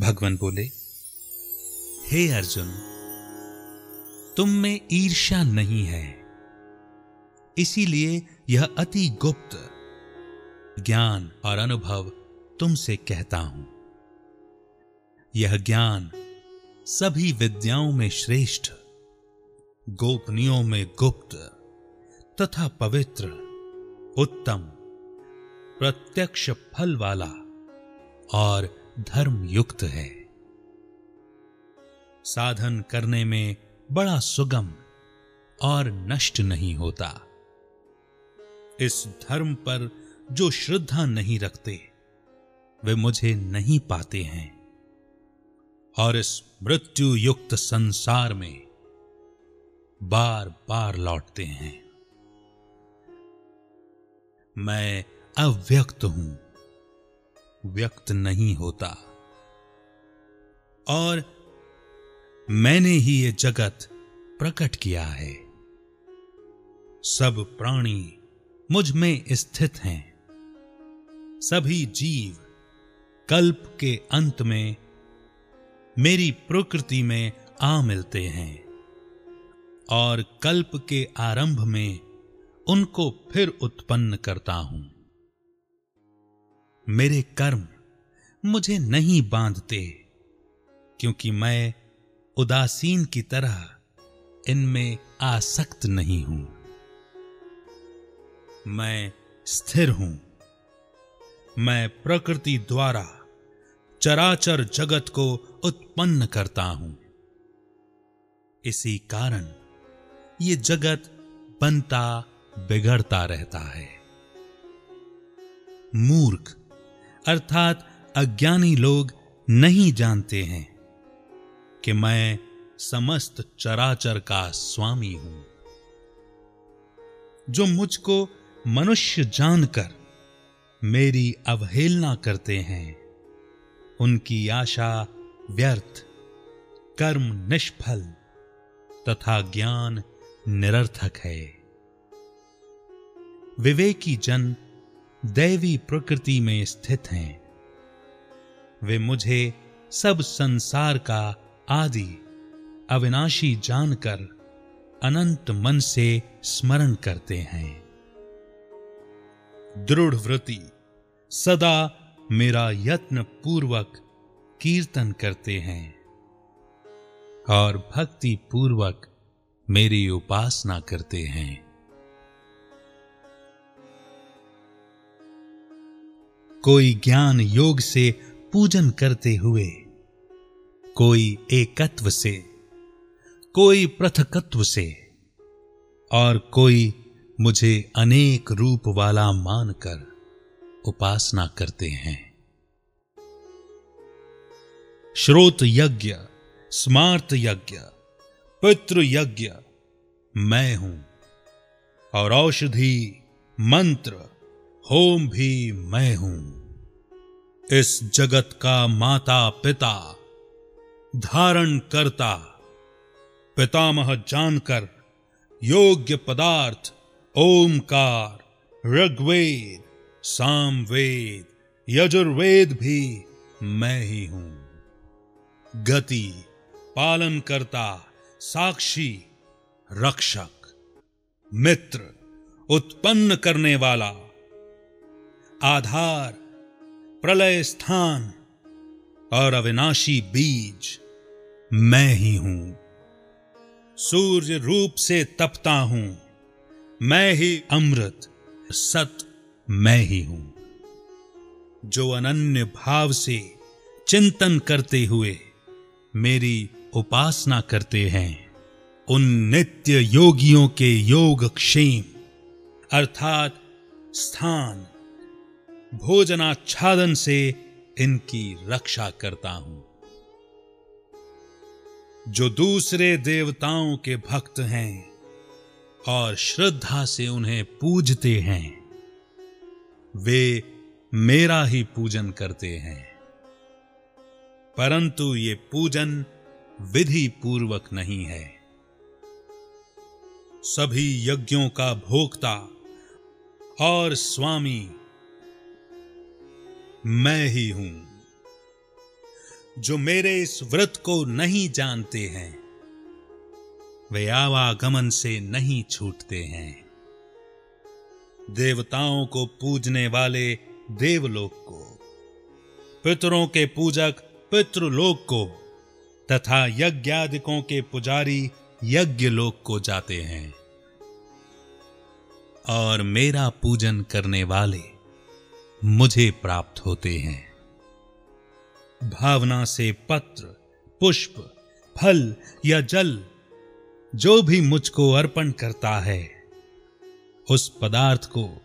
भगवान बोले, हे अर्जुन, तुम में ईर्ष्या नहीं है। इसीलिए यह अति गुप्त ज्ञान और अनुभव तुमसे कहता हूँ। यह ज्ञान सभी विद्याओं में श्रेष्ठ, गोपनीयों में गुप्त तथा पवित्र, उत्तम, प्रत्यक्ष फल वाला और धर्म युक्त है। साधन करने में बड़ा सुगम और नष्ट नहीं होता। इस धर्म पर जो श्रद्धा नहीं रखते, वे मुझे नहीं पाते हैं। और इस मृत्यु युक्त संसार में बार बार लौटते हैं। मैं अव्यक्त हूँ। व्यक्त नहीं होता। और मैंने ही ये जगत प्रकट किया है। सब प्राणी मुझमें स्थित हैं। सभी जीव कल्प के अंत में मेरी प्रकृति में आ मिलते हैं और कल्प के आरंभ में उनको फिर उत्पन्न करता हूँ। मेरे कर्म मुझे नहीं बांधते, क्योंकि मैं उदासीन की तरह इनमें आसक्त नहीं हूँ। मैं स्थिर हूँ। मैं प्रकृति द्वारा चराचर जगत को उत्पन्न करता हूँ। इसी कारण ये जगत बनता बिगड़ता रहता है। मूर्ख अर्थात अज्ञानी लोग नहीं जानते हैं कि मैं समस्त चराचर का स्वामी हूँ। जो मुझको मनुष्य जानकर मेरी अवहेलना करते हैं, उनकी आशा व्यर्थ, कर्म निष्फल तथा ज्ञान निरर्थक है। विवेकी जन दैवी प्रकृति में स्थित हैं। वे मुझे सब संसार का आदि अविनाशी जानकर अनंत मन से स्मरण करते हैं। दृढ़ वृत्ति सदा मेरा यत्न पूर्वक कीर्तन करते हैं और भक्ति पूर्वक मेरी उपासना करते हैं। कोई ज्ञान योग से पूजन करते हुए, कोई एकत्व से, कोई पृथकत्व से, और कोई मुझे अनेक रूप वाला मानकर उपासना करते हैं। श्रोत यज्ञ, स्मार्त यज्ञ, पितृ यज्ञ, मैं हूँ, और औषधि, मंत्र, होम भी मैं हूँ। इस जगत का माता पिता धारण करता। पितामह जानकर योग्य पदार्थ, ओमकार, ऋग्वेद, सामवेद, यजुर्वेद भी मैं ही हूँ। गति, पालन करता, साक्षी, रक्षक, मित्र, उत्पन्न करने वाला। आधार प्रलय स्थान और अविनाशी बीज मैं ही हूँ। सूर्य रूप से तपता हूँ। मैं ही अमृत, सत मैं ही हूँ। जो अनन्य भाव से चिंतन करते हुए मेरी उपासना करते हैं, उन नित्य योगियों के योग क्षेम अर्थात स्थान भोजनाच्छादन से इनकी रक्षा करता हूँ। जो दूसरे देवताओं के भक्त हैं और श्रद्धा से उन्हें पूजते हैं, वे मेरा ही पूजन करते हैं। परंतु ये पूजन विधि पूर्वक नहीं है। सभी यज्ञों का भोक्ता और स्वामी मैं ही हूँ। जो मेरे इस व्रत को नहीं जानते हैं, वे आवागमन से नहीं छूटते हैं। देवताओं को पूजने वाले देवलोक को, पितरों के पूजक पितृलोक को, तथा यज्ञादिकों के पुजारी यज्ञ लोक को जाते हैं। और मेरा पूजन करने वाले मुझे प्राप्त होते हैं। भावना से पत्र, पुष्प, फल या जल, जो भी मुझको अर्पण करता है, उस पदार्थ को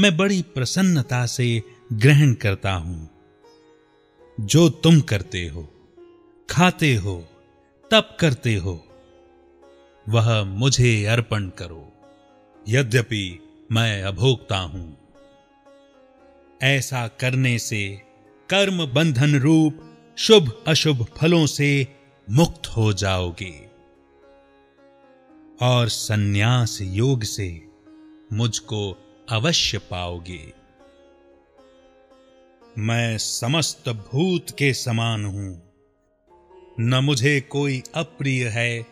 मैं बड़ी प्रसन्नता से ग्रहण करता हूँ। जो तुम करते हो, खाते हो, तप करते हो, वह मुझे अर्पण करो। यद्यपि मैं अभोक्ता हूँ। ऐसा करने से कर्म बंधन रूप शुभ अशुभ फलों से मुक्त हो जाओगे। और सन्यास योग से मुझको अवश्य पाओगे। मैं समस्त भूत के समान हूँ। न मुझे कोई अप्रिय है,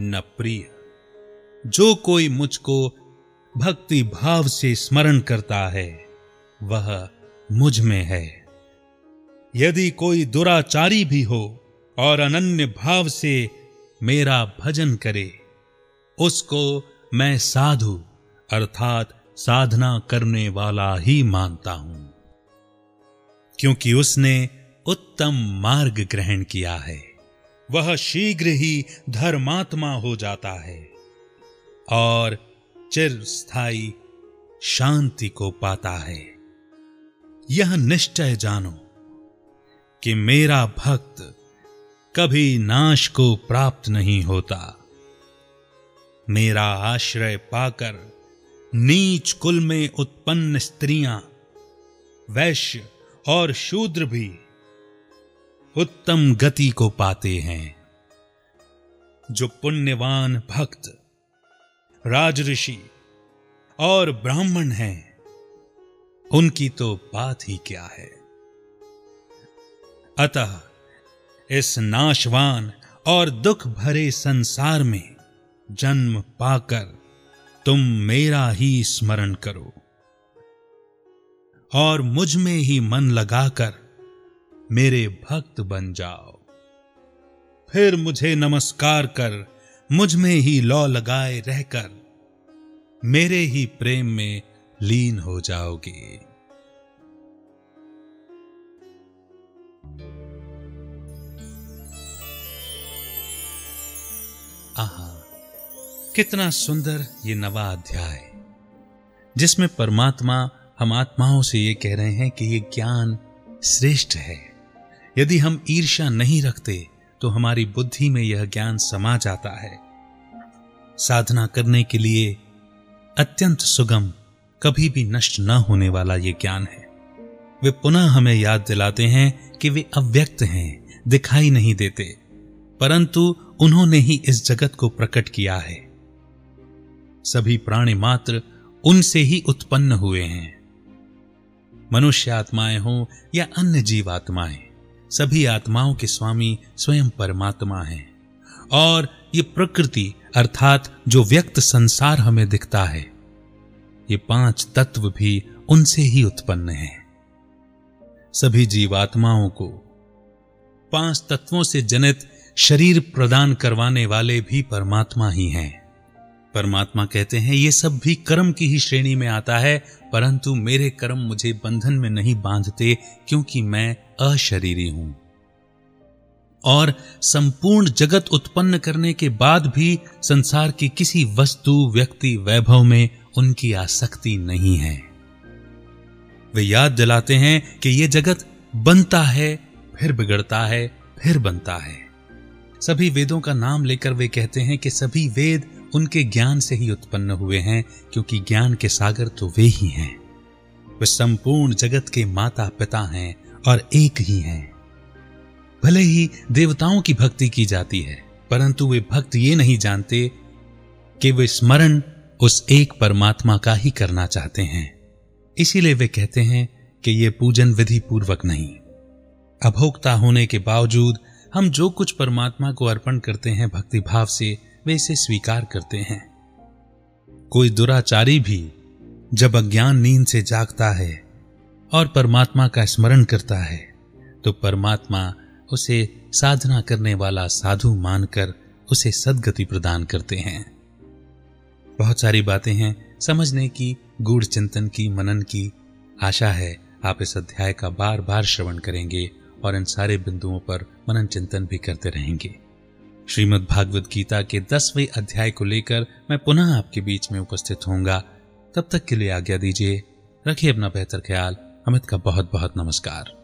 न प्रिय। जो कोई मुझको भक्ति भाव से स्मरण करता है वह मुझमें है। यदि कोई दुराचारी भी हो और अनन्य भाव से मेरा भजन करे, उसको मैं साधु अर्थात साधना करने वाला ही मानता हूँ, क्योंकि उसने उत्तम मार्ग ग्रहण किया है। वह शीघ्र ही धर्मात्मा हो जाता है और चिर स्थायी शांति को पाता है। यह निश्चय जानो कि मेरा भक्त कभी नाश को प्राप्त नहीं होता। मेरा आश्रय पाकर नीच कुल में उत्पन्न स्त्रियाँ, वैश्य और शूद्र भी उत्तम गति को पाते हैं। जो पुण्यवान भक्त, राजऋषि और ब्राह्मण हैं उनकी तो बात ही क्या है। अतः इस नाशवान और दुख भरे संसार में जन्म पाकर तुम मेरा ही स्मरण करो और मुझमें ही मन लगाकर मेरे भक्त बन जाओ। फिर मुझे नमस्कार कर मुझमें ही लौ लगाए रहकर मेरे ही प्रेम में लीन हो जाओगे। आहा, कितना सुंदर ये नवा अध्याय, जिसमें परमात्मा हम आत्माओं से ये कह रहे हैं कि ये ज्ञान श्रेष्ठ है। यदि हम ईर्ष्या नहीं रखते तो हमारी बुद्धि में यह ज्ञान समा जाता है। साधना करने के लिए अत्यंत सुगम कभी भी नष्ट न होने वाला ये ज्ञान है। वे पुनः हमें याद दिलाते हैं कि वे अव्यक्त हैं, दिखाई नहीं देते, परंतु उन्होंने ही इस जगत को प्रकट किया है। सभी प्राणी मात्र उनसे ही उत्पन्न हुए हैं। मनुष्य आत्माएँ हो या अन्य जीव आत्माएँ सभी आत्माओं के स्वामी स्वयं परमात्मा हैं। और ये प्रकृति, अर्थात जो व्यक्त संसार हमें दिखता है ये पाँच तत्व भी उनसे ही उत्पन्न हैं। सभी जीवात्माओं को पाँच तत्वों से जनित शरीर प्रदान करवाने वाले भी परमात्मा ही हैं। परमात्मा कहते हैं, ये सब भी कर्म की ही श्रेणी में आता है, परंतु मेरे कर्म मुझे बंधन में नहीं बांधते, क्योंकि मैं अशरीरी हूँ। और संपूर्ण जगत उत्पन्न करने के बाद भी संसार की किसी वस्तु, व्यक्ति, वैभव में उनकी आसक्ति नहीं है। वे याद दिलाते हैं कि यह जगत बनता है, फिर बिगड़ता है, फिर बनता है। सभी वेदों का नाम लेकर वे कहते हैं कि सभी वेद उनके ज्ञान से ही उत्पन्न हुए हैं, क्योंकि ज्ञान के सागर तो वे ही हैं। वे संपूर्ण जगत के माता पिता हैं और एक ही हैं। भले ही देवताओं की भक्ति की जाती है, परंतु वे भक्त ये नहीं जानते कि वे स्मरण उस एक परमात्मा का ही करना चाहते हैं। इसीलिए वे कहते हैं कि यह पूजन विधि पूर्वक नहीं। अभोक्ता होने के बावजूद हम जो कुछ परमात्मा को अर्पण करते हैं भक्ति भाव से, वे इसे स्वीकार करते हैं। कोई दुराचारी भी जब अज्ञान नींद से जागता है और परमात्मा का स्मरण करता है तो परमात्मा उसे साधना करने वाला साधु मानकर उसे सदगति प्रदान करते हैं। बहुत सारी बातें हैं समझने की, गूढ़ चिंतन की, मनन की। आशा है आप इस अध्याय का बार बार श्रवण करेंगे और इन सारे बिंदुओं पर मनन चिंतन भी करते रहेंगे। श्रीमद् भागवत गीता के दसवें अध्याय को लेकर मैं पुनः आपके बीच में उपस्थित होऊँगा। तब तक के लिए आज्ञा दीजिए। रखिए अपना बेहतर ख्याल। अमित का बहुत बहुत नमस्कार।